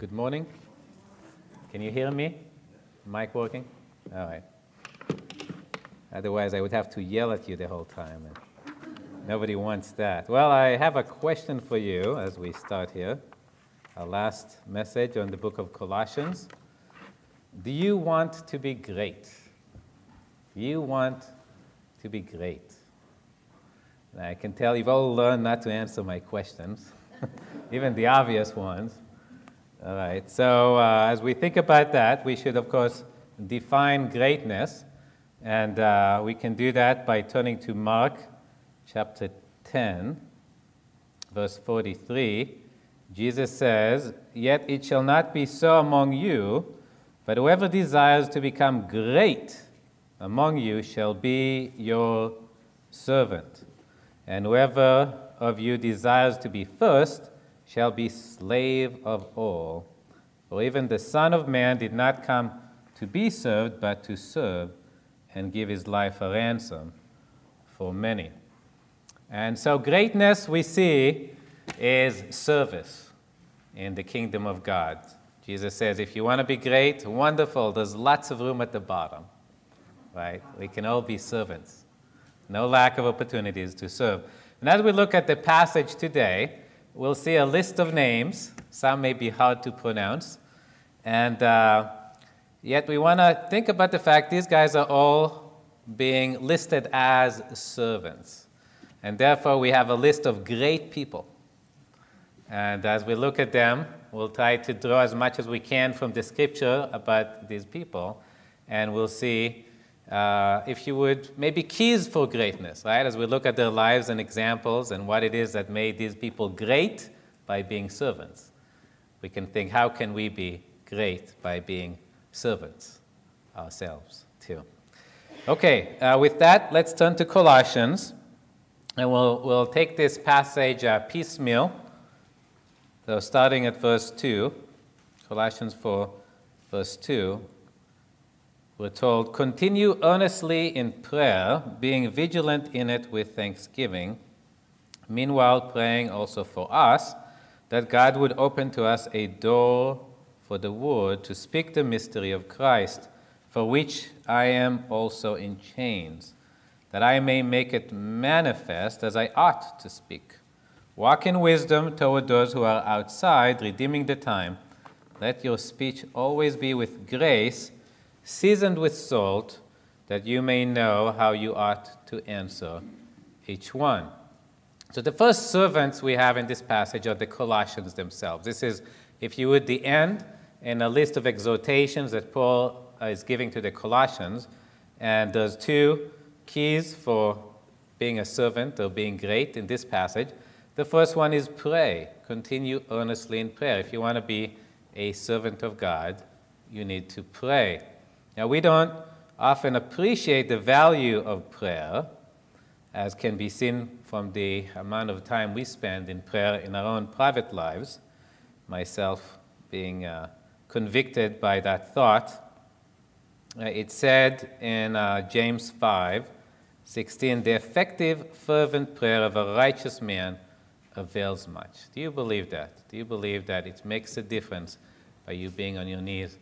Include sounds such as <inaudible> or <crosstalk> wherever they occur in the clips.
Good morning. Can you hear me? Mic working? All right. Otherwise, I would have to yell at you the whole time. Nobody wants that. Well, I have a question for you as we start here. Our last message on the book of Colossians. Do you want to be great? You want to be great? I can tell you've all learned not to answer my questions, <laughs> even the obvious ones. All right, so uh, as we think about that, we should, of course, define greatness. And uh, we can do that by turning to Mark chapter 10, verse 43. Jesus says, Yet it shall not be so among you, but whoever desires to become great among you shall be your servant. And whoever of you desires to be first shall be slave of all. For even the Son of Man did not come to be served, but to serve and give his life a ransom for many. And so, greatness we see is service in the kingdom of God. Jesus says, if you want to be great, wonderful, there's lots of room at the bottom, right? We can all be servants. No lack of opportunities to serve. And as we look at the passage today, we'll see a list of names. Some may be hard to pronounce. And uh, Yet we want to think about the fact these guys are all being listed as servants. And therefore, we have a list of great people. And as we look at them, we'll try to draw as much as we can from the scripture about these people. And we'll see, uh, if you would, maybe keys for greatness, right? As we look at their lives and examples and what it is that made these people great by being servants. We can think, how can we be great by being servants ourselves too. Okay, uh, with that, let's turn to Colossians, and we'll, we'll take this passage uh, piecemeal. So, starting at verse 2, Colossians 4, verse 2, we're told, Continue earnestly in prayer, being vigilant in it with thanksgiving, meanwhile praying also for us, that God would open to us a door for the word to speak the mystery of Christ, for which I am also in chains, that I may make it manifest as I ought to speak. Walk in wisdom toward those who are outside, redeeming the time. Let your speech always be with grace, seasoned with salt, that you may know how you ought to answer each one. So, the first servants we have in this passage are the Colossians themselves. This is, if you would, the end in a list of exhortations that Paul is giving to the Colossians. And there's two keys for being a servant or being great in this passage. The first one is pray. Continue earnestly in prayer. If you want to be a servant of God, you need to pray. Now, we don't often appreciate the value of prayer, as can be seen from the amount of time we spend in prayer in our own private lives, myself being uh, convicted by that thought. Uh, it said in uh, James 5 16, the effective, fervent prayer of a righteous man avails much. Do you believe that? Do you believe that it makes a difference by you being on your knees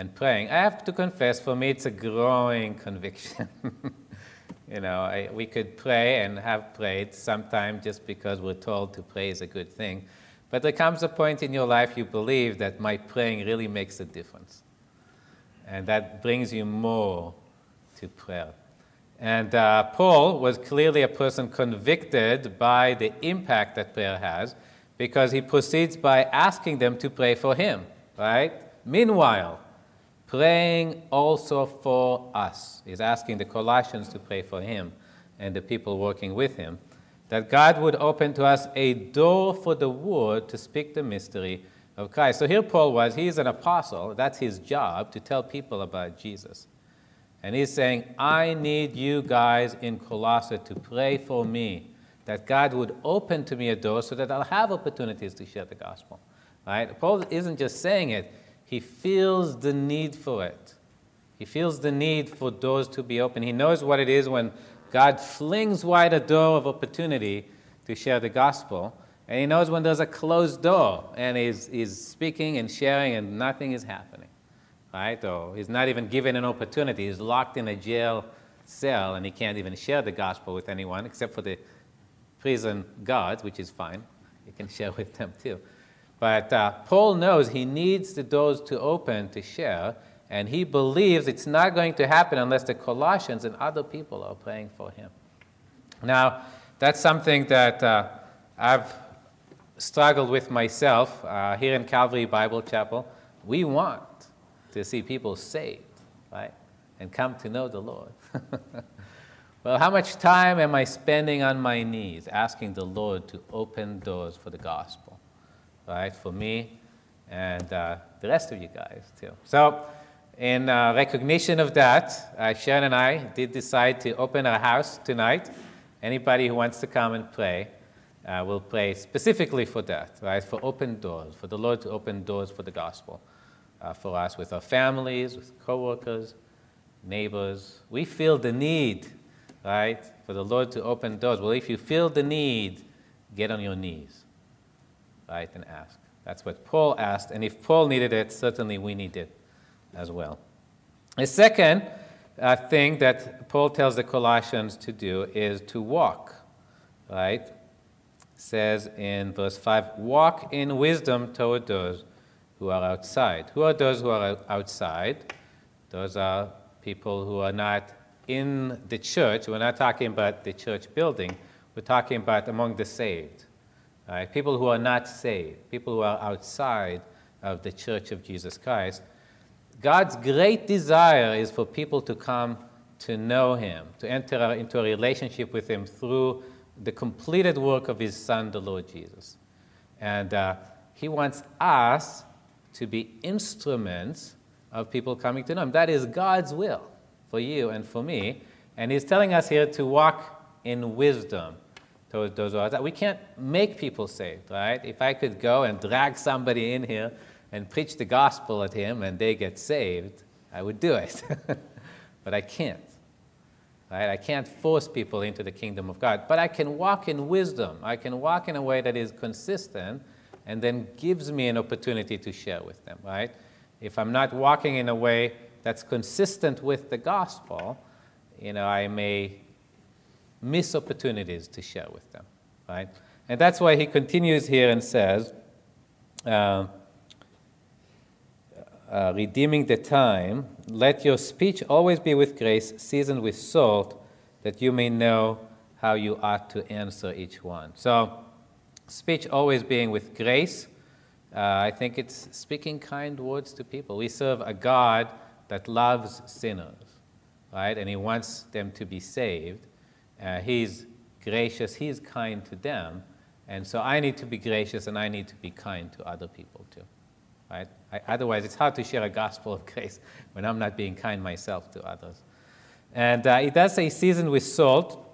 and praying? I have to confess, for me, it's a growing conviction. <laughs> you know, I, we could pray and have prayed sometimes just because we're told to pray is a good thing. But there comes a point in your life you believe that my praying really makes a difference. And that brings you more to prayer. And uh, Paul was clearly a person convicted by the impact that prayer has because he proceeds by asking them to pray for him, right? Meanwhile, praying also for us. He's asking the Colossians to pray for him and the people working with him that God would open to us a door for the word to speak the mystery of Christ. So here Paul was, he's an apostle, that's his job to tell people about Jesus. And he's saying, I need you guys in Colossae to pray for me, that God would open to me a door so that I'll have opportunities to share the gospel. Right? Paul isn't just saying it, he feels the need for it. He feels the need for doors to be open. He knows what it is when God flings wide a door of opportunity to share the gospel. And he knows when there's a closed door and he's, he's speaking and sharing and nothing is happening. Right? Or he's not even given an opportunity. He's locked in a jail cell and he can't even share the gospel with anyone except for the prison guards, which is fine. He can <laughs> share with them too. But uh, Paul knows he needs the doors to open to share, and he believes it's not going to happen unless the Colossians and other people are praying for him. Now, that's something that uh, I've struggled with myself uh, here in Calvary Bible Chapel. We want to see people saved, right? And come to know the Lord. <laughs> well, how much time am I spending on my knees asking the Lord to open doors for the gospel, right? For me and uh, the rest of you guys, too. So, in uh, recognition of that, uh, Sharon and I did decide to open our house tonight. Anybody who wants to come and pray uh, will pray specifically for that, right? For open doors, for the Lord to open doors for the gospel, uh, for us with our families, with coworkers, neighbors. We feel the need, right, for the Lord to open doors. Well, if you feel the need, get on your knees, right, and ask. That's what Paul asked, and if Paul needed it, certainly we need it as well. The second uh, thing that Paul tells the Colossians to do is to walk, right? says in verse 5 Walk in wisdom toward those who are outside. Who are those who are outside? Those are people who are not in the church. We're not talking about the church building, we're talking about among the saved. People who are not saved, people who are outside of the church of Jesus Christ. God's great desire is for people to come to know Him, to enter into a relationship with Him through the completed work of His Son, the Lord Jesus. And uh, He wants us to be instruments of people coming to know Him. That is God's will for you and for me. And He's telling us here to walk in wisdom those that we can't make people saved, right? If I could go and drag somebody in here and preach the gospel at him and they get saved, I would do it. <laughs> but I can't. Right? I can't force people into the kingdom of God, but I can walk in wisdom. I can walk in a way that is consistent and then gives me an opportunity to share with them, right? If I'm not walking in a way that's consistent with the gospel, you know, I may miss opportunities to share with them, right? And that's why he continues here and says, uh, uh, redeeming the time, let your speech always be with grace, seasoned with salt, that you may know how you ought to answer each one. So, speech always being with grace. Uh, I think it's speaking kind words to people. We serve a God that loves sinners, right? And He wants them to be saved. Uh, he's gracious, He's kind to them. And so I need to be gracious and I need to be kind to other people too right? I, otherwise, it's hard to share a gospel of <laughs> grace when I'm not being kind myself to others. And uh, it does say seasoned with salt.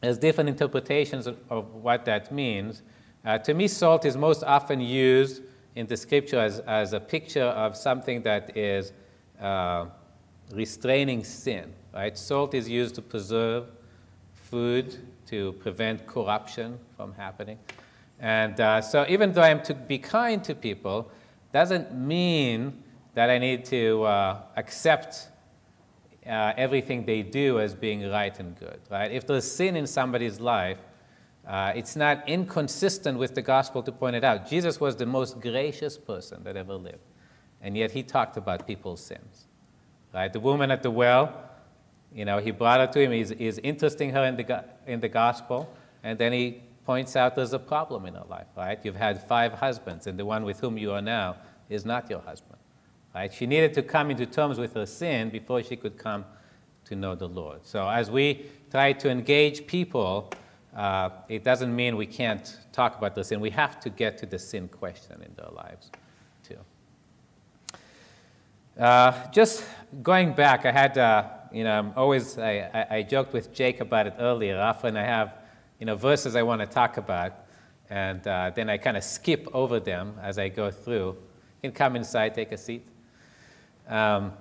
There's different interpretations of, of what that means. Uh, to me, salt is most often used in the scripture as, as a picture of something that is uh, restraining sin. Right? Salt is used to preserve food, to prevent corruption from happening. And uh, so, even though I'm to be kind to people, doesn't mean that I need to uh, accept uh, everything they do as being right and good, right? If there's sin in somebody's life, uh, it's not inconsistent with the gospel to point it out. Jesus was the most gracious person that ever lived, and yet he talked about people's sins, right? The woman at the well, you know, he brought her to him, he's, he's interesting her in the, in the gospel, and then he points out there's a problem in her life, right? You've had five husbands, and the one with whom you are now is not your husband, right? She needed to come into terms with her sin before she could come to know the Lord. So as we try to engage people, uh, it doesn't mean we can't talk about the sin. We have to get to the sin question in their lives, too. Uh, just going back, I had, uh, you know, I'm always, I, I, I, joked with Jake about it earlier. Often I have you know, verses I want to talk about, and uh, then I kind of skip over them as I go through. You can come inside, take a seat. Um,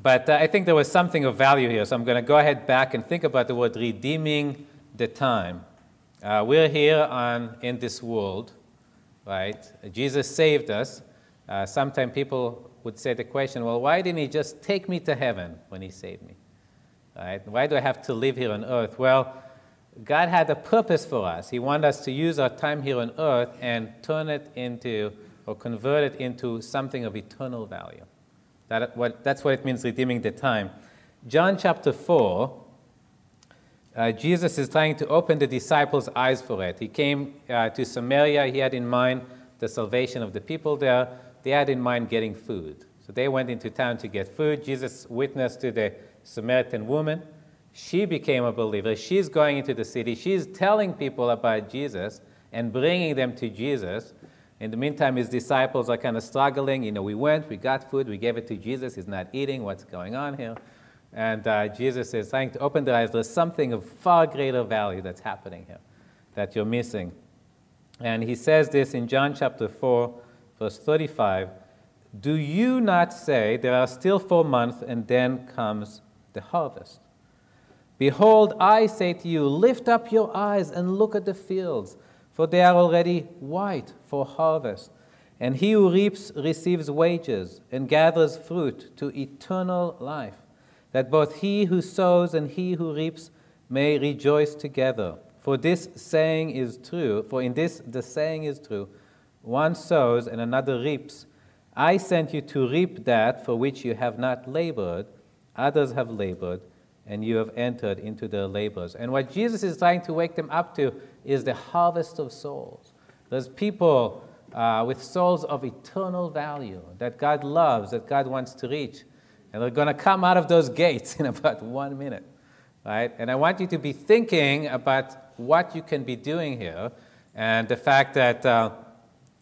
but uh, I think there was something of value here, so I'm going to go ahead back and think about the word redeeming the time. Uh, we're here on, in this world, right? Jesus saved us. Uh, Sometimes people would say the question, well, why didn't he just take me to heaven when he saved me? Right? Why do I have to live here on earth? Well, God had a purpose for us. He wanted us to use our time here on earth and turn it into or convert it into something of eternal value. That, what, that's what it means redeeming the time. John chapter 4, uh, Jesus is trying to open the disciples' eyes for it. He came uh, to Samaria, he had in mind the salvation of the people there, they had in mind getting food. So they went into town to get food. Jesus witnessed to the Samaritan woman. She became a believer. She's going into the city. She's telling people about Jesus and bringing them to Jesus. In the meantime, his disciples are kind of struggling. You know, we went, we got food, we gave it to Jesus. He's not eating. What's going on here? And uh, Jesus is trying to open their eyes. There's something of far greater value that's happening here that you're missing. And he says this in John chapter 4, verse 35 Do you not say, There are still four months, and then comes the harvest? Behold, I say to you, Lift up your eyes and look at the fields for they are already white for harvest. And he who reaps receives wages and gathers fruit to eternal life, that both he who sows and he who reaps may rejoice together. For this saying is true, for in this the saying is true one sows and another reaps. I sent you to reap that for which you have not labored, others have labored, and you have entered into their labors. And what Jesus is trying to wake them up to is the harvest of souls. There's people uh, with souls of eternal value that God loves, that God wants to reach. And they're going to come out of those <laughs> gates in about one minute. Right? And I want you to be thinking about what you can be doing here and the fact that, uh,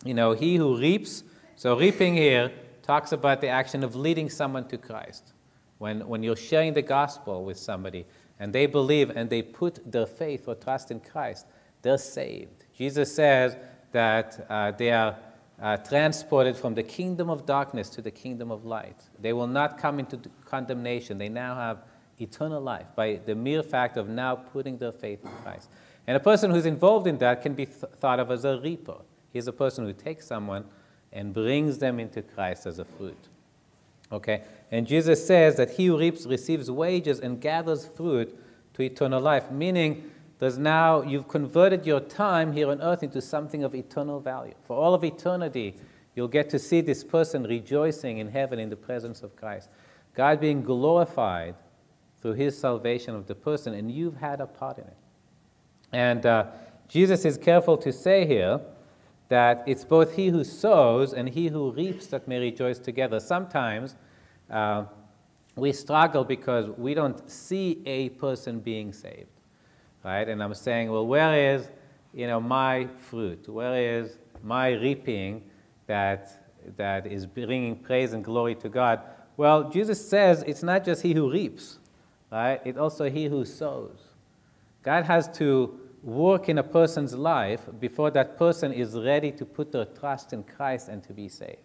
you know, he who reaps, so reaping here talks about the action of leading someone to Christ. When, when you're sharing the gospel with somebody and they believe and they put their faith or trust in Christ, they're saved. Jesus says that uh, they are uh, transported from the kingdom of darkness to the kingdom of light. They will not come into condemnation. They now have eternal life by the mere fact of now putting their faith in Christ. And a person who's involved in that can be th- thought of as a reaper. He's a person who takes someone and brings them into Christ as a fruit. Okay? And Jesus says that he who reaps receives wages and gathers fruit to eternal life, meaning there's now, you've converted your time here on earth into something of eternal value. For all of eternity, you'll get to see this person rejoicing in heaven in the presence of Christ. God being glorified through his salvation of the person, and you've had a part in it. And uh, Jesus is careful to say here that it's both he who sows and he who reaps that may rejoice together. Sometimes uh, we struggle because we don't see a person being saved right? And I'm saying, well, where is, you know, my fruit? Where is my reaping that, that is bringing praise and glory to God? Well, Jesus says it's not just he who reaps, right? It's also he who sows. God has to work in a person's life before that person is ready to put their trust in Christ and to be saved.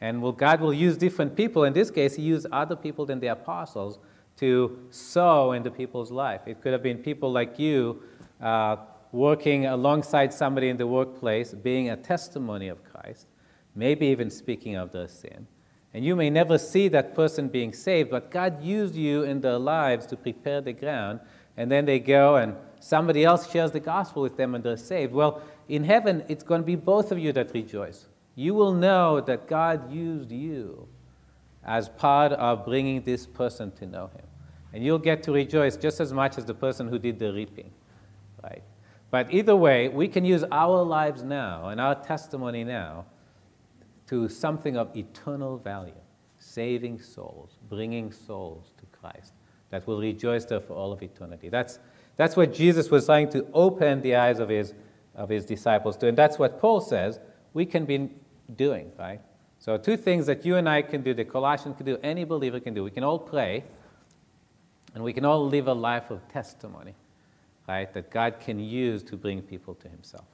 And well, God will use different people. In this case, He used other people than the apostles to sow into people's life. It could have been people like you uh, working alongside somebody in the workplace, being a testimony of Christ, maybe even speaking of their sin. And you may never see that person being saved, but God used you in their lives to prepare the ground, and then they go and somebody else shares the gospel with them and they're saved. Well, in heaven, it's going to be both of you that rejoice. You will know that God used you as part of bringing this person to know Him. And you'll get to rejoice just as much as the person who did the reaping, right? But either way, we can use our lives now and our testimony now to something of eternal value, saving souls, bringing souls to Christ that will rejoice there for all of eternity. That's, that's what Jesus was trying to open the eyes of his, of his disciples to. And that's what Paul says we can be doing, right? So, two things that you and I can do, the Colossians can do, any believer can do. We can all pray and we can all live a life of testimony, right, that God can use to bring people to Himself.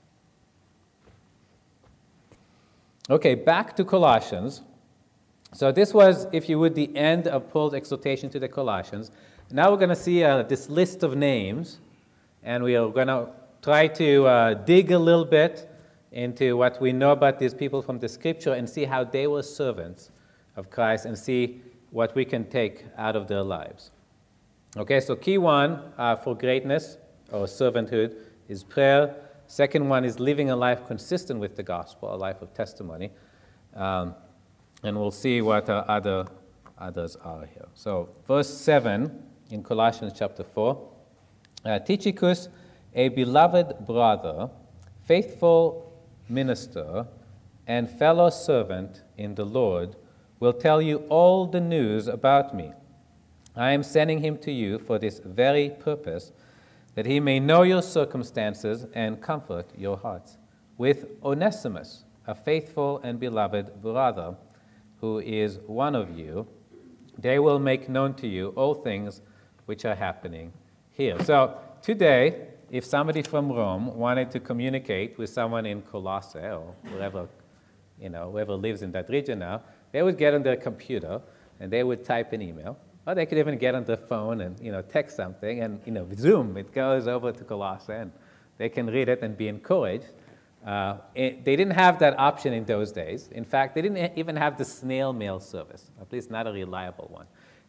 Okay, back to Colossians. So, this was, if you would, the end of Paul's exhortation to the Colossians. Now we're going to see uh, this list of names, and we are going to try to uh, dig a little bit into what we know about these people from the scripture and see how they were servants of Christ and see what we can take out of their lives. Okay, so key one uh, for greatness or servanthood is prayer. Second one is living a life consistent with the gospel, a life of testimony. Um, and we'll see what uh, other others are here. So, verse 7 in Colossians chapter 4 uh, Tychicus, a beloved brother, faithful minister, and fellow servant in the Lord, will tell you all the news about me. I am sending him to you for this very purpose, that he may know your circumstances and comfort your hearts. With Onesimus, a faithful and beloved brother, who is one of you, they will make known to you all things which are happening here. So today, if somebody from Rome wanted to communicate with someone in Colossae or wherever, you know, whoever lives in that region now, they would get on their computer and they would type an email. Or they could even get on their phone and you know, text something and you know, Zoom, it goes over to Colossae and they can read it and be encouraged. Uh, it, they didn't have that option in those days. In fact, they didn't even have the snail mail service, at least not a reliable one.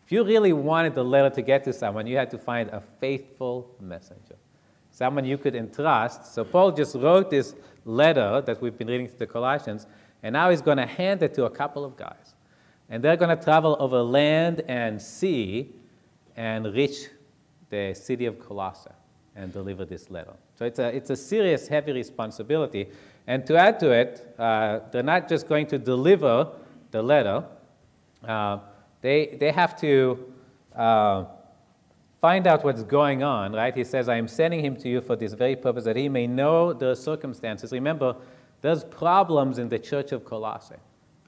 If you really wanted the letter to get to someone, you had to find a faithful messenger, someone you could entrust. So Paul just wrote this letter that we've been reading to the Colossians, and now he's going to hand it to a couple of guys. And they're going to travel over land and sea and reach the city of Colossae and deliver this letter. So it's a, it's a serious, heavy responsibility. And to add to it, uh, they're not just going to deliver the letter, uh, they, they have to uh, find out what's going on, right? He says, I am sending him to you for this very purpose, that he may know the circumstances. Remember, there's problems in the church of Colossae,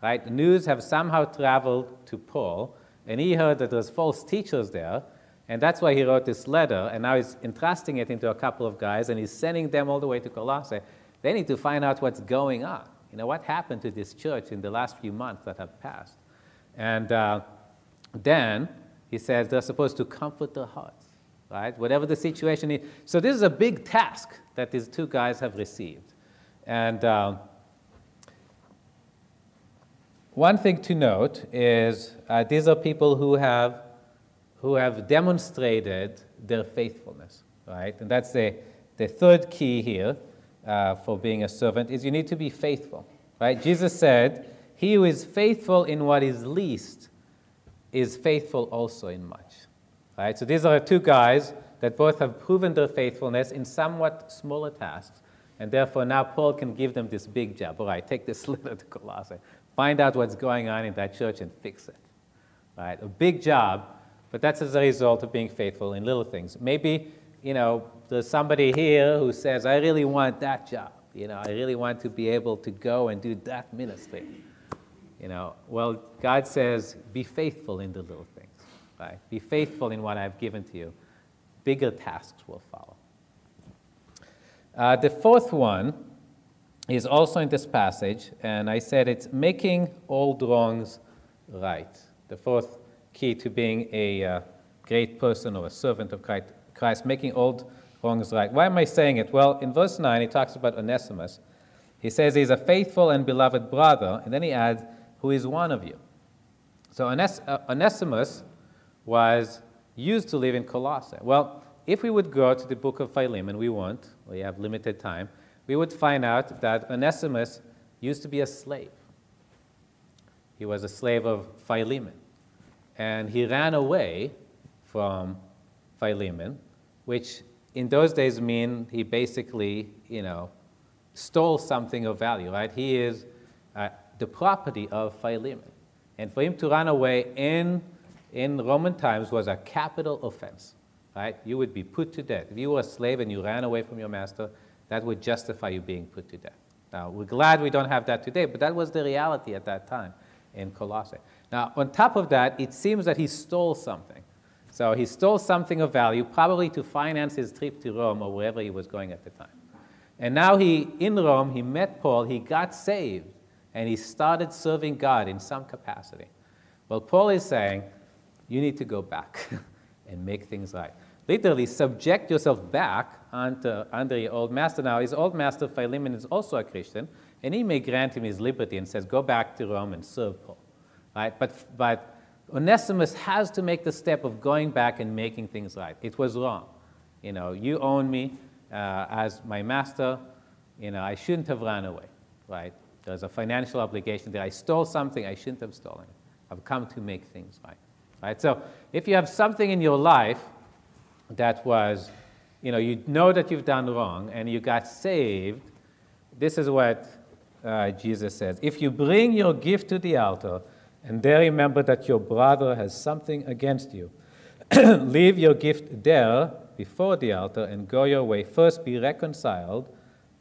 right? The news have somehow traveled to Paul, and he heard that there's false teachers there, and that's why he wrote this letter, and now he's entrusting it into a couple of guys, and he's sending them all the way to Colossae. They need to find out what's going on. You know, what happened to this church in the last few months that have passed? And uh, then he says they're supposed to comfort their hearts, right? Whatever the situation is. So this is a big task that these two guys have received. And uh, one thing to note is uh, these are people who have who have demonstrated their faithfulness, right? And that's the, the third key here uh, for being a servant is you need to be faithful, right? Jesus said, he who is faithful in what is least is faithful also in much, right? So these are two guys that both have proven their faithfulness in somewhat smaller tasks, and therefore now Paul can give them this big job. All right, take this <laughs> letter to Colossae, find out what's going on in that church and fix it, right? A big job but that's as a result of being faithful in little things. Maybe, you know, there's somebody here who says, I really want that job. You know, I really want to be able to go and do that ministry. You know, well, God says, be faithful in the little things, right? Be faithful in what I've given to you. Bigger tasks will follow. Uh, the fourth one is also in this passage, and I said it's making old wrongs right. The fourth key to being a uh, great person or a servant of Christ, making old wrongs right. Why am I saying it? Well, in verse 9, he talks about Onesimus. He says he's a faithful and beloved brother, and then he adds, who is one of you. So Ones- uh, Onesimus was used to live in Colossae. Well, if we would go to the book of Philemon, we won't, we have limited time, we would find out that Onesimus used to be a slave. He was a slave of Philemon and he ran away from Philemon, which in those days mean he basically, you know, stole something of value, right? He is the property of Philemon. And for him to run away in, in Roman times was a capital offense, right? You would be put to death. If you were a slave and you ran away from your master, that would justify you being put to death. Now, we're glad we don't have that today, but that was the reality at that time in Colossae. Now, on top of that, it seems that he stole something. So he stole something of value, probably to finance his trip to Rome or wherever he was going at the time. And now he, in Rome, he met Paul, he got saved, and he started serving God in some capacity. Well, Paul is saying, you need to go back <laughs> and make things right. literally subject yourself back under, under your old master. Now, his old master, Philemon, is also a Christian, and he may grant him his liberty and says, Go back to Rome and serve Paul. Right? But, but Onesimus has to make the step of going back and making things right. It was wrong. You know, you own me uh, as my master. You know, I shouldn't have run away. Right? There's a financial obligation that I stole something I shouldn't have stolen. I've come to make things right. Right? So if you have something in your life that was, you know, you know that you've done wrong and you got saved, this is what uh, Jesus says. If you bring your gift to the altar and there remember that your brother has something against you, <clears throat> leave your gift there before the altar and go your way. First be reconciled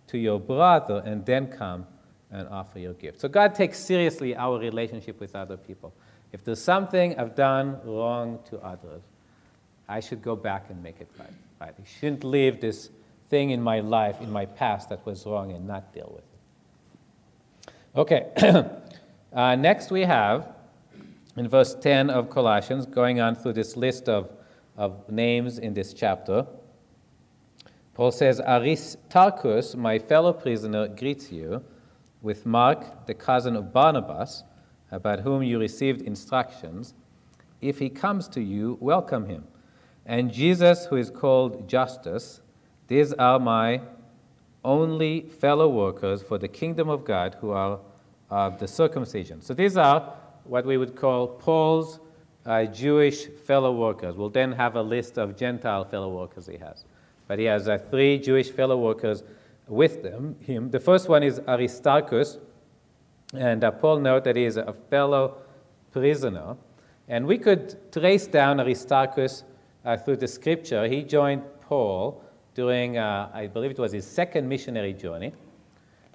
to your brother and then come and offer your gift. So God takes seriously our relationship with other people. If there's something I've done wrong to others, I should go back and make it right. right? I shouldn't leave this thing in my life, in my past, that was wrong and not deal with it. Okay, <clears throat> uh, next we have in verse 10 of Colossians, going on through this list of, of names in this chapter. Paul says, Aristarchus, my fellow prisoner, greets you, with Mark, the cousin of Barnabas, about whom you received instructions. If he comes to you, welcome him and Jesus, who is called Justus, these are my only fellow workers for the kingdom of God who are of the circumcision. So these are what we would call Paul's uh, Jewish fellow workers. We'll then have a list of Gentile fellow workers he has. But he has uh, three Jewish fellow workers with them, him. The first one is Aristarchus, and uh, Paul note that he is a fellow prisoner. And we could trace down Aristarchus uh, through the scripture. He joined Paul during, uh, I believe it was his second missionary journey.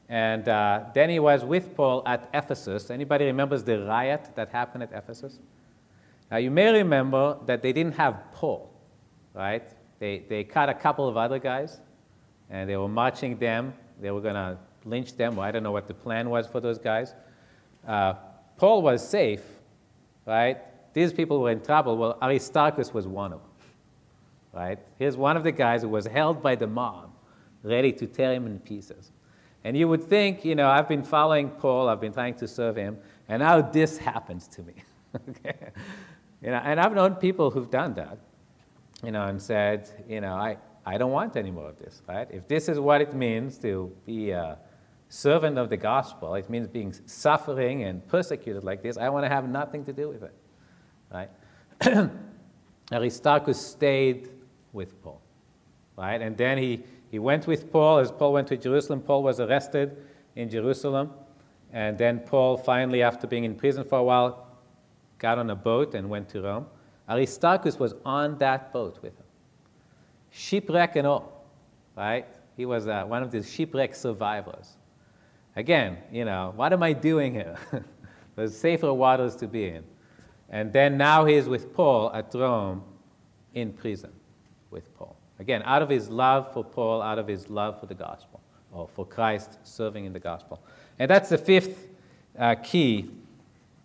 And uh, then he was with Paul at Ephesus. Anybody remembers the riot that happened at Ephesus? Now, you may remember that they didn't have Paul, right? They, they caught a couple of other guys, and they were marching them. They were going to lynch them. Well, I don't know what the plan was for those guys. Uh, Paul was safe, right? These people were in trouble. Well, Aristarchus was one of them right? Here's one of the guys who was held by the mob, ready to tear him in pieces. And you would think, you know, I've been following Paul, I've been trying to serve him, and now this happens to me. <laughs> okay? You know, and I've known people who've done that, you know, and said, you know, I, I don't want any more of this, right? If this is what it means to be a servant of the gospel, it means being suffering and persecuted like this, I want to have nothing to do with it, right? <clears throat> Aristarchus stayed with Paul. Right? And then he, he went with Paul. As Paul went to Jerusalem, Paul was arrested in Jerusalem. And then Paul finally, after being in prison for a while, got on a boat and went to Rome. Aristarchus was on that boat with him. Shipwreck and all, right? He was uh, one of the shipwreck survivors. Again, you know, what am I doing here? <laughs> There's safer waters to be in. And then now he is with Paul at Rome in prison with Paul. Again, out of his love for Paul, out of his love for the gospel, or for Christ serving in the gospel. And that's the fifth uh, key.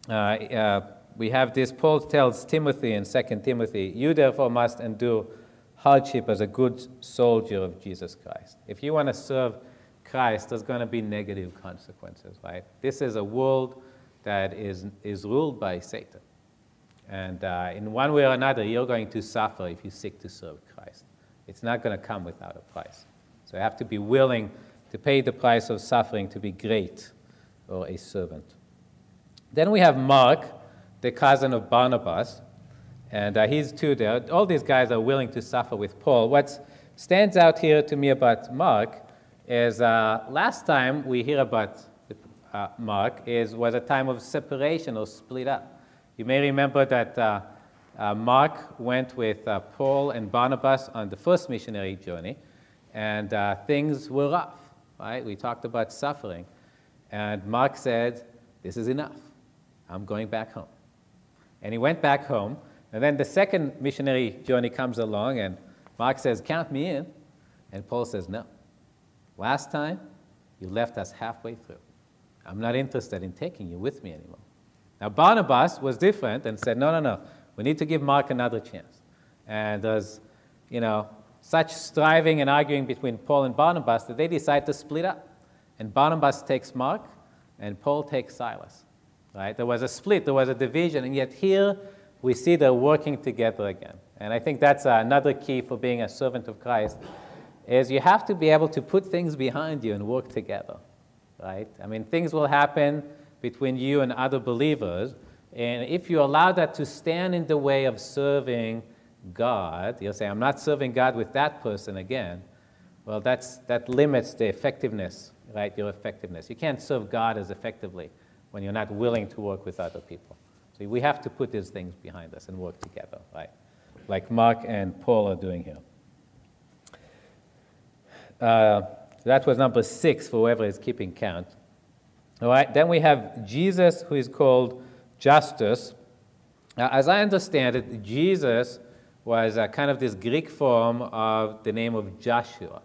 Uh, uh, we have this, Paul tells Timothy in 2 Timothy, You therefore must endure hardship as a good soldier of Jesus Christ. If you want to serve Christ, there's going to be negative consequences, right? This is a world that is, is ruled by Satan. And uh, in one way or another, you're going to suffer if you seek to serve Christ. It's not going to come without a price. So you have to be willing to pay the price of suffering to be great or a servant. Then we have Mark, the cousin of Barnabas, and uh, he's too there. All these guys are willing to suffer with Paul. What stands out here to me about Mark is uh, last time we hear about uh, Mark is was a time of separation or split up. You may remember that uh, uh, Mark went with uh, Paul and Barnabas on the first missionary journey, and uh, things were rough, right? We talked about suffering. And Mark said, This is enough. I'm going back home. And he went back home. And then the second missionary journey comes along, and Mark says, Count me in. And Paul says, No. Last time, you left us halfway through. I'm not interested in taking you with me anymore. Now, Barnabas was different and said, no, no, no, we need to give Mark another chance. And there's you know, such striving and arguing between Paul and Barnabas that they decide to split up. And Barnabas takes Mark, and Paul takes Silas. Right? There was a split, there was a division, and yet here we see they're working together again. And I think that's another key for being a servant of Christ is you have to be able to put things behind you and work together. Right? I mean, things will happen between you and other believers, and if you allow that to stand in the way of serving God, you'll say, I'm not serving God with that person again. Well, that's, that limits the effectiveness, right? Your effectiveness. You can't serve God as effectively when you're not willing to work with other people. So we have to put these things behind us and work together, right? Like Mark and Paul are doing here. Uh, that was number six for whoever is keeping count. All right, then we have Jesus, who is called Justus. Now, as I understand it, Jesus was a kind of this Greek form of the name of Joshua.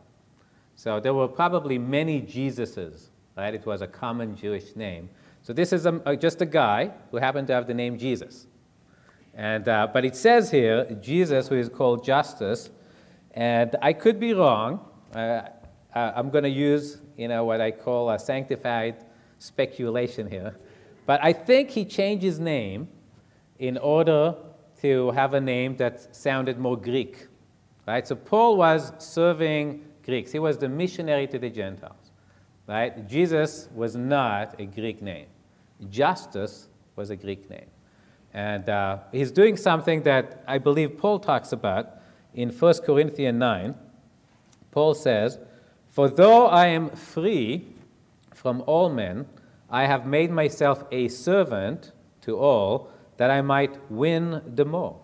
So there were probably many Jesuses, right? It was a common Jewish name. So this is a, just a guy who happened to have the name Jesus. And, uh, but it says here, Jesus, who is called Justus, and I could be wrong. Uh, I'm going to use, you know, what I call a sanctified speculation here. But I think he changed his name in order to have a name that sounded more Greek. Right? So Paul was serving Greeks. He was the missionary to the Gentiles. Right? Jesus was not a Greek name. Justus was a Greek name. And uh, he's doing something that I believe Paul talks about in 1 Corinthians 9. Paul says, For though I am free from all men, I have made myself a servant to all that I might win the more.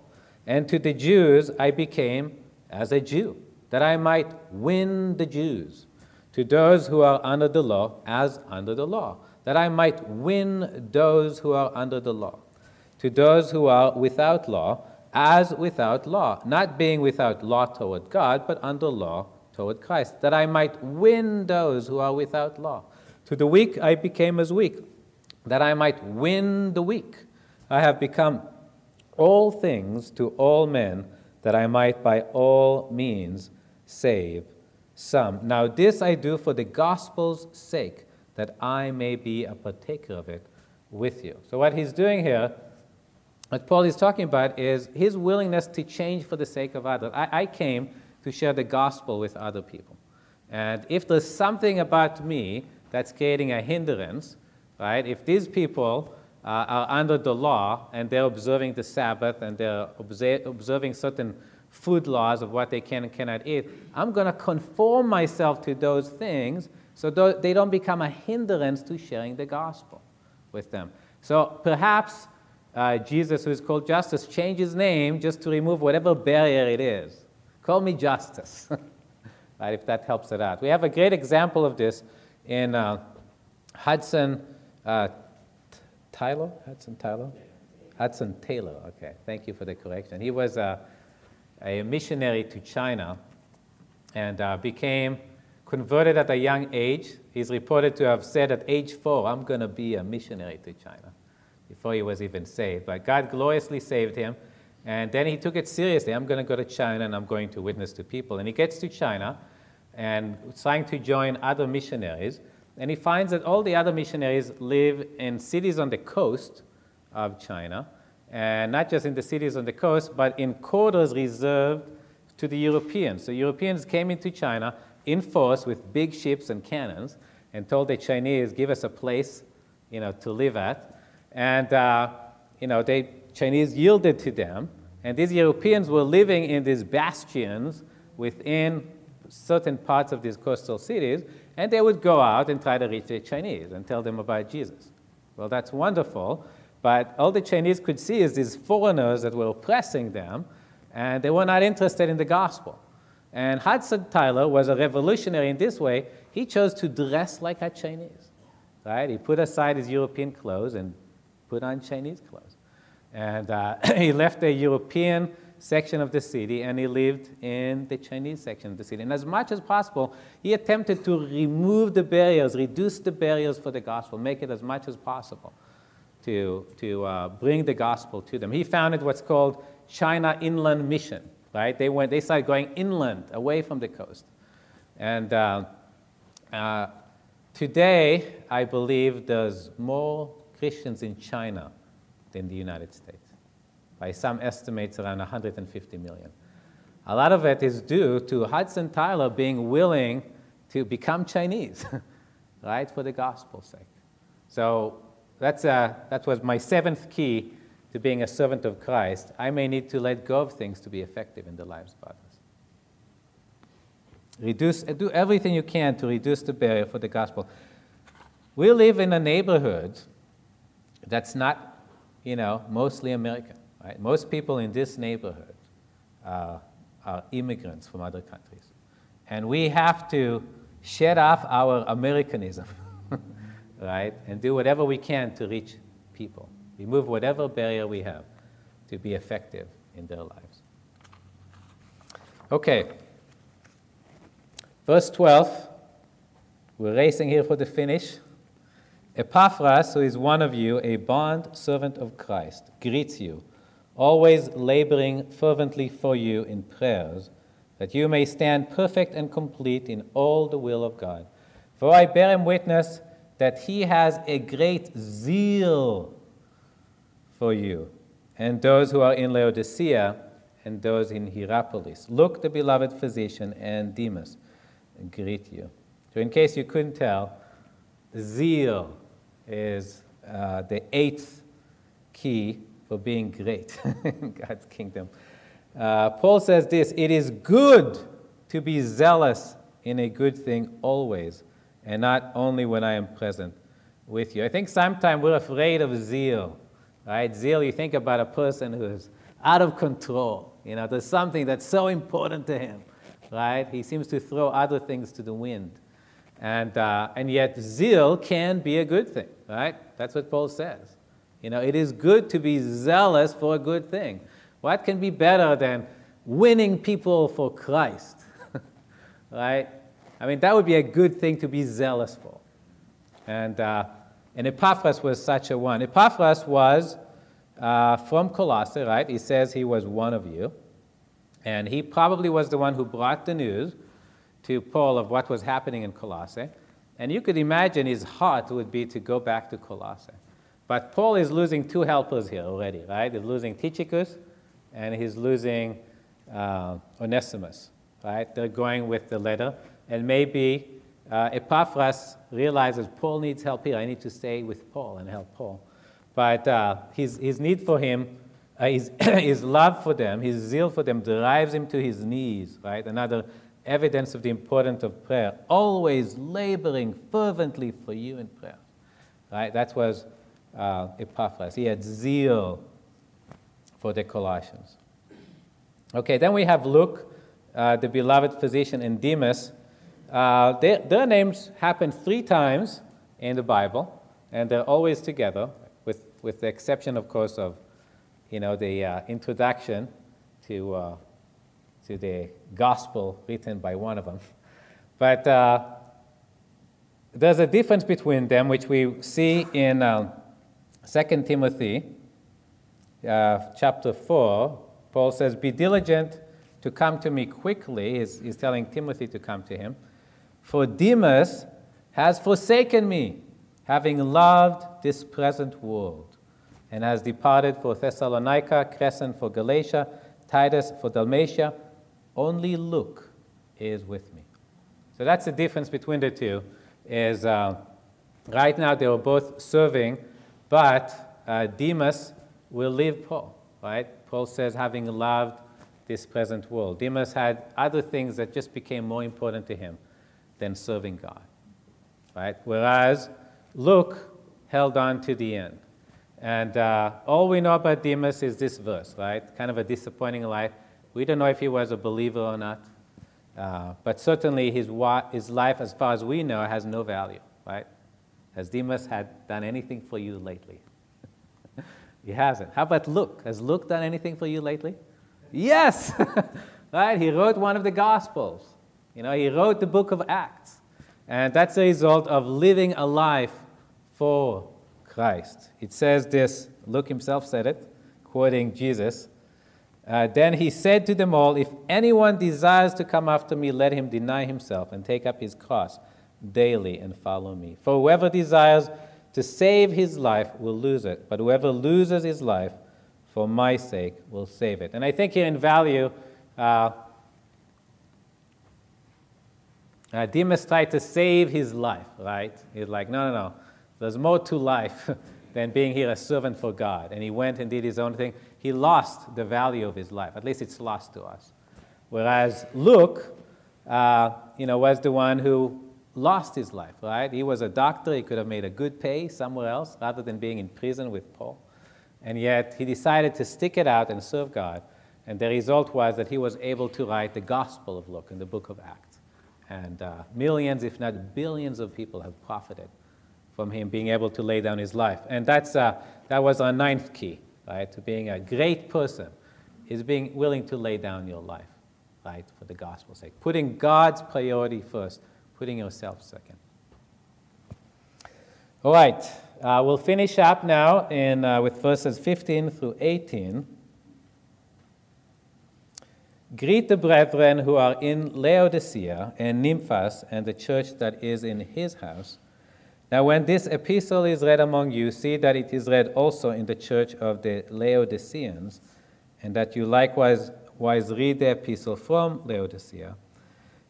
And to the Jews I became as a Jew, that I might win the Jews. To those who are under the law, as under the law, that I might win those who are under the law. To those who are without law, as without law, not being without law toward God, but under law toward Christ, that I might win those who are without law. To the weak I became as weak, that I might win the weak. I have become all things to all men, that I might by all means save some. Now, this I do for the gospel's sake, that I may be a partaker of it with you. So, what he's doing here, what Paul is talking about, is his willingness to change for the sake of others. I, I came to share the gospel with other people. And if there's something about me that's creating a hindrance, right? If these people uh, are under the law and they're observing the Sabbath and they're observing certain food laws of what they can and cannot eat, I'm going to conform myself to those things so they don't become a hindrance to sharing the gospel with them. So perhaps uh, Jesus, who is called Justus, changed his name just to remove whatever barrier it is. Call me Justus, <laughs> right, if that helps it out. We have a great example of this in uh, Hudson uh, Tyler? Hudson Tyler? Hudson Taylor, okay. Thank you for the correction. He was a, a missionary to China and uh, became converted at a young age. He's reported to have said at age four, I'm going to be a missionary to China, before he was even saved. But God gloriously saved him. And then he took it seriously. I'm going to go to China and I'm going to witness to people. And he gets to China and trying to join other missionaries. And he finds that all the other missionaries live in cities on the coast of China, and not just in the cities on the coast, but in quarters reserved to the Europeans. So Europeans came into China in force with big ships and cannons and told the Chinese, give us a place you know, to live at. And uh, you know, the Chinese yielded to them. And these Europeans were living in these bastions within certain parts of these coastal cities, and they would go out and try to reach the Chinese and tell them about Jesus. Well, that's wonderful, but all the Chinese could see is these foreigners that were oppressing them, and they were not interested in the gospel. And Hudson Taylor was a revolutionary in this way. He chose to dress like a Chinese, right? He put aside his European clothes and put on Chinese clothes. And uh, <coughs> he left the European section of the city and he lived in the Chinese section of the city. And as much as possible, he attempted to remove the barriers, reduce the barriers for the gospel, make it as much as possible to, to uh, bring the gospel to them. He founded what's called China Inland Mission. Right? They, went, they started going inland, away from the coast. And uh, uh, today, I believe there's more Christians in China than the United States. By some estimates, around 150 million. A lot of it is due to Hudson Taylor being willing to become Chinese, <laughs> right, for the gospel's sake. So that's, uh, that was my seventh key to being a servant of Christ. I may need to let go of things to be effective in the lives of others. Reduce, do everything you can to reduce the barrier for the gospel. We live in a neighborhood that's not, you know, mostly American. Right? Most people in this neighborhood uh, are immigrants from other countries. And we have to shed off our Americanism, <laughs> right? And do whatever we can to reach people. Remove whatever barrier we have to be effective in their lives. Okay. Verse 12. We're racing here for the finish. Epaphras, who is one of you, a bond servant of Christ, greets you, always laboring fervently for you in prayers, that you may stand perfect and complete in all the will of God. For I bear him witness that he has a great zeal for you, and those who are in Laodicea, and those in Hierapolis. Luke, the beloved physician, and Demas greet you. So, in case you couldn't tell, zeal is uh, the eighth key for being great <laughs> in God's kingdom. Uh, Paul says this it is good to be zealous in a good thing always, and not only when I am present with you. I think sometimes we're afraid of zeal, right? Zeal, you think about a person who's out of control. You know, there's something that's so important to him, right? He seems to throw other things to the wind. And, uh, and yet, zeal can be a good thing, right? That's what Paul says. You know, it is good to be zealous for a good thing. What can be better than winning people for Christ? <laughs> right? I mean, that would be a good thing to be zealous for. And, uh, and Epaphras was such a one. Epaphras was uh, from Colossae, right? He says he was one of you. And he probably was the one who brought the news to Paul of what was happening in Colossae. And you could imagine his heart would be to go back to Colossae. But Paul is losing two helpers here already, right? He's losing Tychicus and he's losing uh, Onesimus, right? They're going with the letter. And maybe uh, Epaphras realizes Paul needs help here. I need to stay with Paul and help Paul. But uh, his, his need for him, uh, his, <coughs> his love for them, his zeal for them drives him to his knees, right? Another evidence of the importance of prayer. Always laboring fervently for you in prayer. Right? That was uh, Epaphras. He had zeal for the Colossians. Okay, then we have Luke, uh, the beloved physician, and Demas. Uh, their, their names happen three times in the Bible, and they're always together, with, with the exception, of course, of you know, the uh, introduction to uh, to the gospel written by one of them. <laughs> But uh, there's a difference between them, which we see in uh, 2 Timothy uh, chapter 4. Paul says, Be diligent to come to me quickly. He's, he's telling Timothy to come to him. For Demas has forsaken me, having loved this present world, and has departed for Thessalonica, Crescens for Galatia, Titus for Dalmatia only Luke is with me. So that's the difference between the two. Is uh, right now they were both serving, but uh, Demas will leave Paul. Right? Paul says, having loved this present world. Demas had other things that just became more important to him than serving God. Right? Whereas Luke held on to the end. And uh, all we know about Demas is this verse, right? Kind of a disappointing life. We don't know if he was a believer or not. Uh, but certainly his, wa- his life, as far as we know, has no value, right? Has Demas had done anything for you lately? <laughs> he hasn't. How about Luke? Has Luke done anything for you lately? Yes! <laughs> right? He wrote one of the Gospels. You know, he wrote the book of Acts. And that's a result of living a life for Christ. It says this, Luke himself said it, quoting Jesus Uh, then he said to them all, If anyone desires to come after me, let him deny himself and take up his cross daily and follow me. For whoever desires to save his life will lose it, but whoever loses his life for my sake will save it. And I think here in value, uh, uh, Demas tried to save his life, right? He's like, no, no, no. There's more to life <laughs> than being here a servant for God. And he went and did his own thing. He lost the value of his life. At least it's lost to us. Whereas Luke, uh, you know, was the one who lost his life, right? He was a doctor. He could have made a good pay somewhere else rather than being in prison with Paul. And yet he decided to stick it out and serve God. And the result was that he was able to write the Gospel of Luke in the book of Acts. And uh, millions, if not billions, of people have profited from him being able to lay down his life. And that's, uh, that was our ninth key, right? To being a great person is being willing to lay down your life, right, for the gospel's sake. Putting God's priority first, putting yourself second. All right, uh, we'll finish up now in, uh, with verses 15 through 18. Greet the brethren who are in Laodicea and Nymphas and the church that is in his house. Now, when this epistle is read among you, see that it is read also in the church of the Laodiceans, and that you likewise wise read the epistle from Laodicea.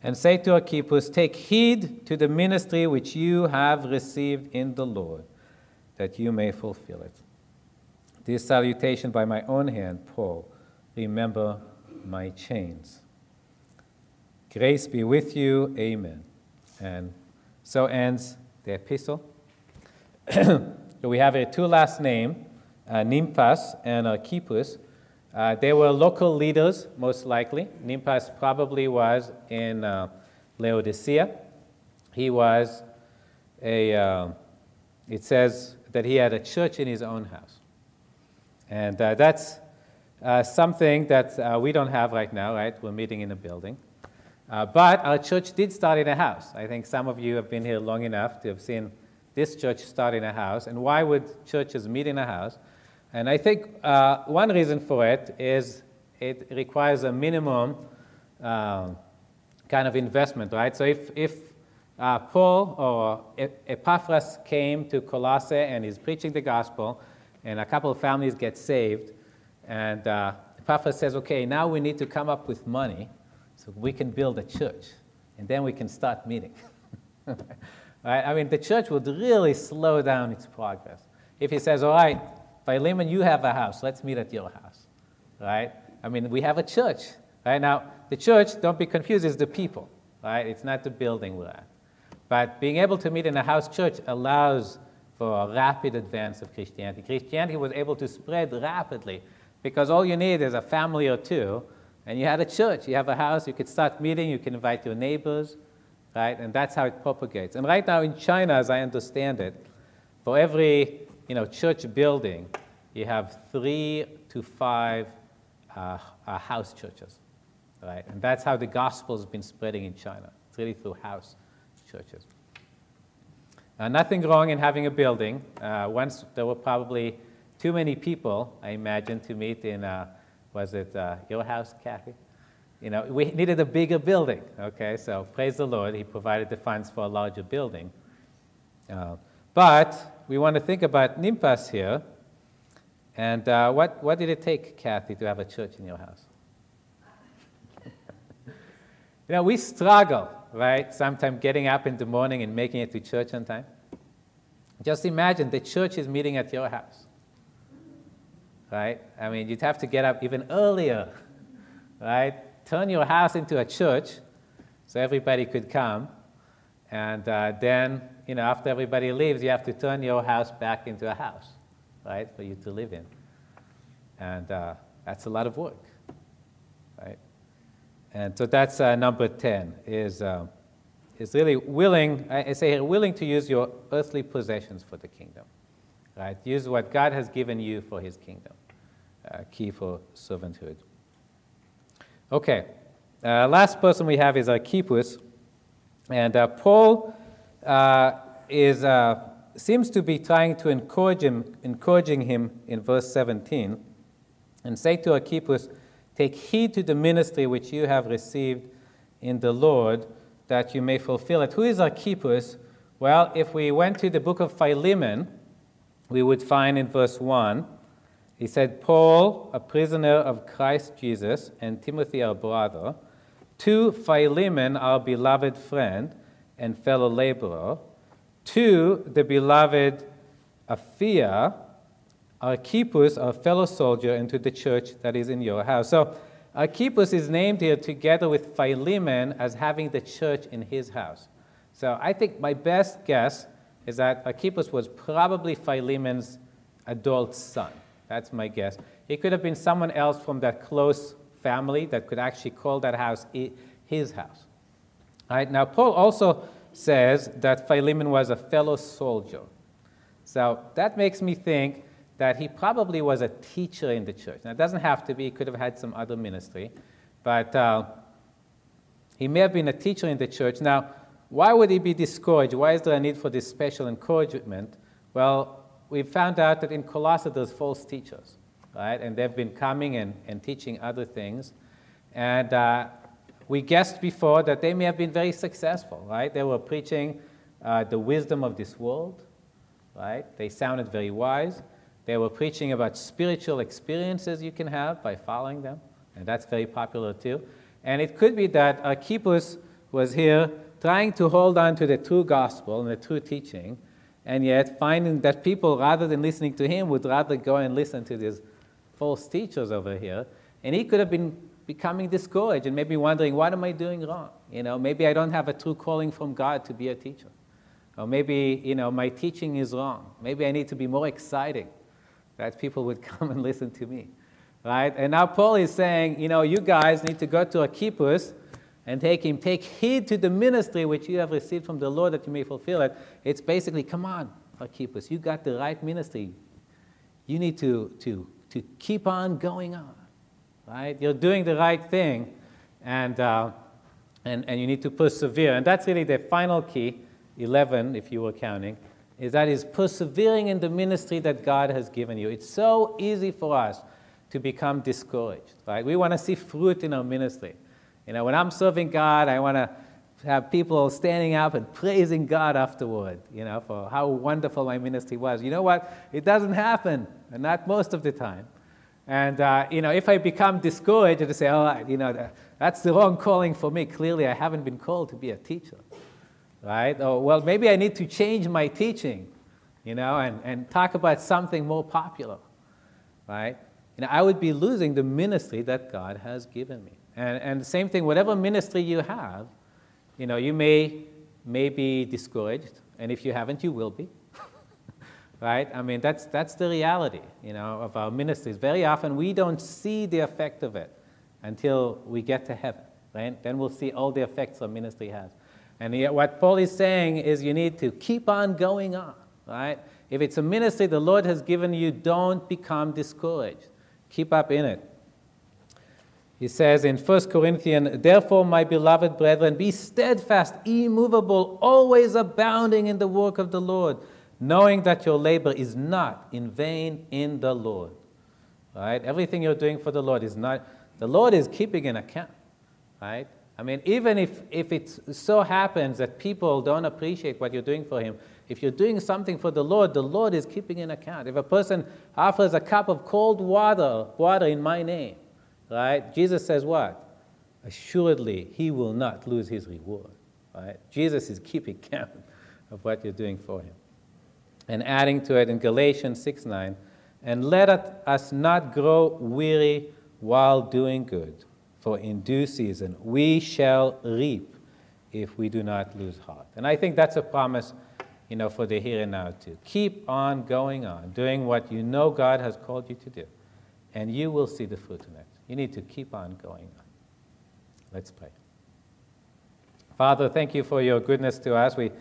And say to Archippus, Take heed to the ministry which you have received in the Lord, that you may fulfill it. This salutation by my own hand, Paul. Remember my chains. Grace be with you. Amen. And so ends the epistle. <clears throat> we have a two last name, uh, and Archippus. Uh, they were local leaders, most likely. Nymphas probably was in uh, Laodicea. He was a, uh, it says that he had a church in his own house. And uh, that's uh, something that uh, we don't have right now, right? We're meeting in a building. Uh, but our church did start in a house. I think some of you have been here long enough to have seen this church start in a house. And why would churches meet in a house? And I think uh, one reason for it is it requires a minimum uh, kind of investment, right? So if, if uh, Paul or Epaphras came to Colossae and he's preaching the gospel, and a couple of families get saved, and uh, Epaphras says, okay, now we need to come up with money so we can build a church, and then we can start meeting. <laughs> right? I mean, the church would really slow down its progress. If he says, all right, Philemon, you have a house, let's meet at your house, right? I mean, we have a church, right? Now, the church, don't be confused, is the people, right? It's not the building we're at. But being able to meet in a house church allows for a rapid advance of Christianity. Christianity was able to spread rapidly because all you need is a family or two, and you had a church, you have a house, you could start meeting, you can invite your neighbors, right? And that's how it propagates. And right now in China, as I understand it, for every you know, church building, you have three to five uh, uh, house churches, right? And that's how the gospel has been spreading in China. It's really through house churches. Uh, nothing wrong in having a building. Uh, once there were probably too many people, I imagine, to meet in, uh, was it uh, your house, Kathy? You know, we needed a bigger building, okay? So praise the Lord, He provided the funds for a larger building. Uh, but we want to think about Nymphas here. And uh, what, what did it take, Kathy, to have a church in your house? <laughs> you know, we struggle, right? Sometimes getting up in the morning and making it to church on time. Just imagine the church is meeting at your house right? I mean, you'd have to get up even earlier, right? Turn your house into a church so everybody could come. And uh, then, you know, after everybody leaves, you have to turn your house back into a house, right, for you to live in. And uh, that's a lot of work, right? And so that's uh, number 10 is, uh, is really willing, I say willing to use your earthly possessions for the kingdom, right? Use what God has given you for his kingdom key for servanthood. Okay, uh, last person we have is Archippus, and uh, Paul uh, is, uh, seems to be trying to encourage him, encouraging him in verse 17, and say to Archippus, Take heed to the ministry which you have received in the Lord, that you may fulfill it. Who is Archippus? Well, if we went to the book of Philemon, we would find in verse 1, he said, Paul, a prisoner of Christ Jesus, and Timothy, our brother, to Philemon, our beloved friend and fellow laborer, to the beloved Apphia, Archippus, our fellow soldier, and to the church that is in your house. So Archippus is named here together with Philemon as having the church in his house. So I think my best guess is that Archippus was probably Philemon's adult son. That's my guess. He could have been someone else from that close family that could actually call that house his house. All right, now, Paul also says that Philemon was a fellow soldier. So that makes me think that he probably was a teacher in the church. Now, it doesn't have to be, he could have had some other ministry, but uh, he may have been a teacher in the church. Now, why would he be discouraged? Why is there a need for this special encouragement? Well, we found out that in Colossae there's false teachers, right? And they've been coming and, and teaching other things. And uh, we guessed before that they may have been very successful, right? They were preaching uh, the wisdom of this world, right? They sounded very wise. They were preaching about spiritual experiences you can have by following them, and that's very popular too. And it could be that Archippus was here trying to hold on to the true gospel and the true teaching, and yet finding that people, rather than listening to him, would rather go and listen to these false teachers over here. And he could have been becoming discouraged and maybe wondering, what am I doing wrong? You know, maybe I don't have a true calling from God to be a teacher. Or maybe, you know, my teaching is wrong. Maybe I need to be more exciting that people would <laughs> come and listen to me. Right? And now Paul is saying, you know, you guys need to go to Archippus and take him, take heed to the ministry which you have received from the Lord that you may fulfill it. It's basically, come on, Archippus, you got the right ministry. You need to, to, to keep on going on, right? You're doing the right thing, and, uh, and, and you need to persevere. And that's really the final key, 11, if you were counting, is that is persevering in the ministry that God has given you. It's so easy for us to become discouraged, right? We want to see fruit in our ministry. You know, when I'm serving God, I want to have people standing up and praising God afterward, you know, for how wonderful my ministry was. You know what? It doesn't happen, and not most of the time. And, uh, you know, if I become discouraged and say, oh, you know, that's the wrong calling for me, clearly I haven't been called to be a teacher, right? Or, well, maybe I need to change my teaching, you know, and, and talk about something more popular, right? You know, I would be losing the ministry that God has given me. And, and the same thing, whatever ministry you have, you know, you may, may be discouraged, and if you haven't, you will be. <laughs> right? I mean, that's, that's the reality, you know, of our ministries. Very often we don't see the effect of it until we get to heaven, right? Then we'll see all the effects our ministry has. And yet what Paul is saying is you need to keep on going on, right? If it's a ministry the Lord has given you, don't become discouraged. Keep up in it. He says in 1 Corinthians, Therefore, my beloved brethren, be steadfast, immovable, always abounding in the work of the Lord, knowing that your labor is not in vain in the Lord. Right? Everything you're doing for the Lord is not, the Lord is keeping an account. Right? I mean, even if, if it so happens that people don't appreciate what you're doing for Him, if you're doing something for the Lord, the Lord is keeping an account. If a person offers a cup of cold water, water in my name, Right? Jesus says what? Assuredly, he will not lose his reward. Right? Jesus is keeping <laughs> count of what you're doing for him. And adding to it in Galatians 6 9, and let us not grow weary while doing good, for in due season we shall reap if we do not lose heart. And I think that's a promise, you know, for the here and now too. Keep on going on, doing what you know God has called you to do, and you will see the fruit of it. You need to keep on going. Let's pray. Father, thank you for your goodness to us. We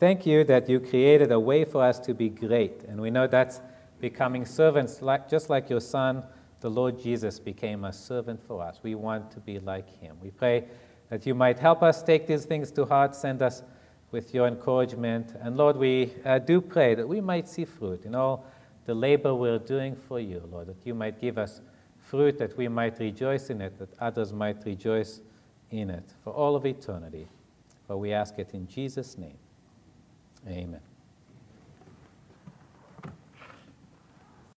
thank you that you created a way for us to be great. And we know that's becoming servants, like, just like your Son, the Lord Jesus, became a servant for us. We want to be like him. We pray that you might help us take these things to heart, send us with your encouragement. And Lord, we uh, do pray that we might see fruit in all the labor we're doing for you, Lord, that you might give us fruit that we might rejoice in it, that others might rejoice in it for all of eternity. For we ask it in Jesus' name. Amen.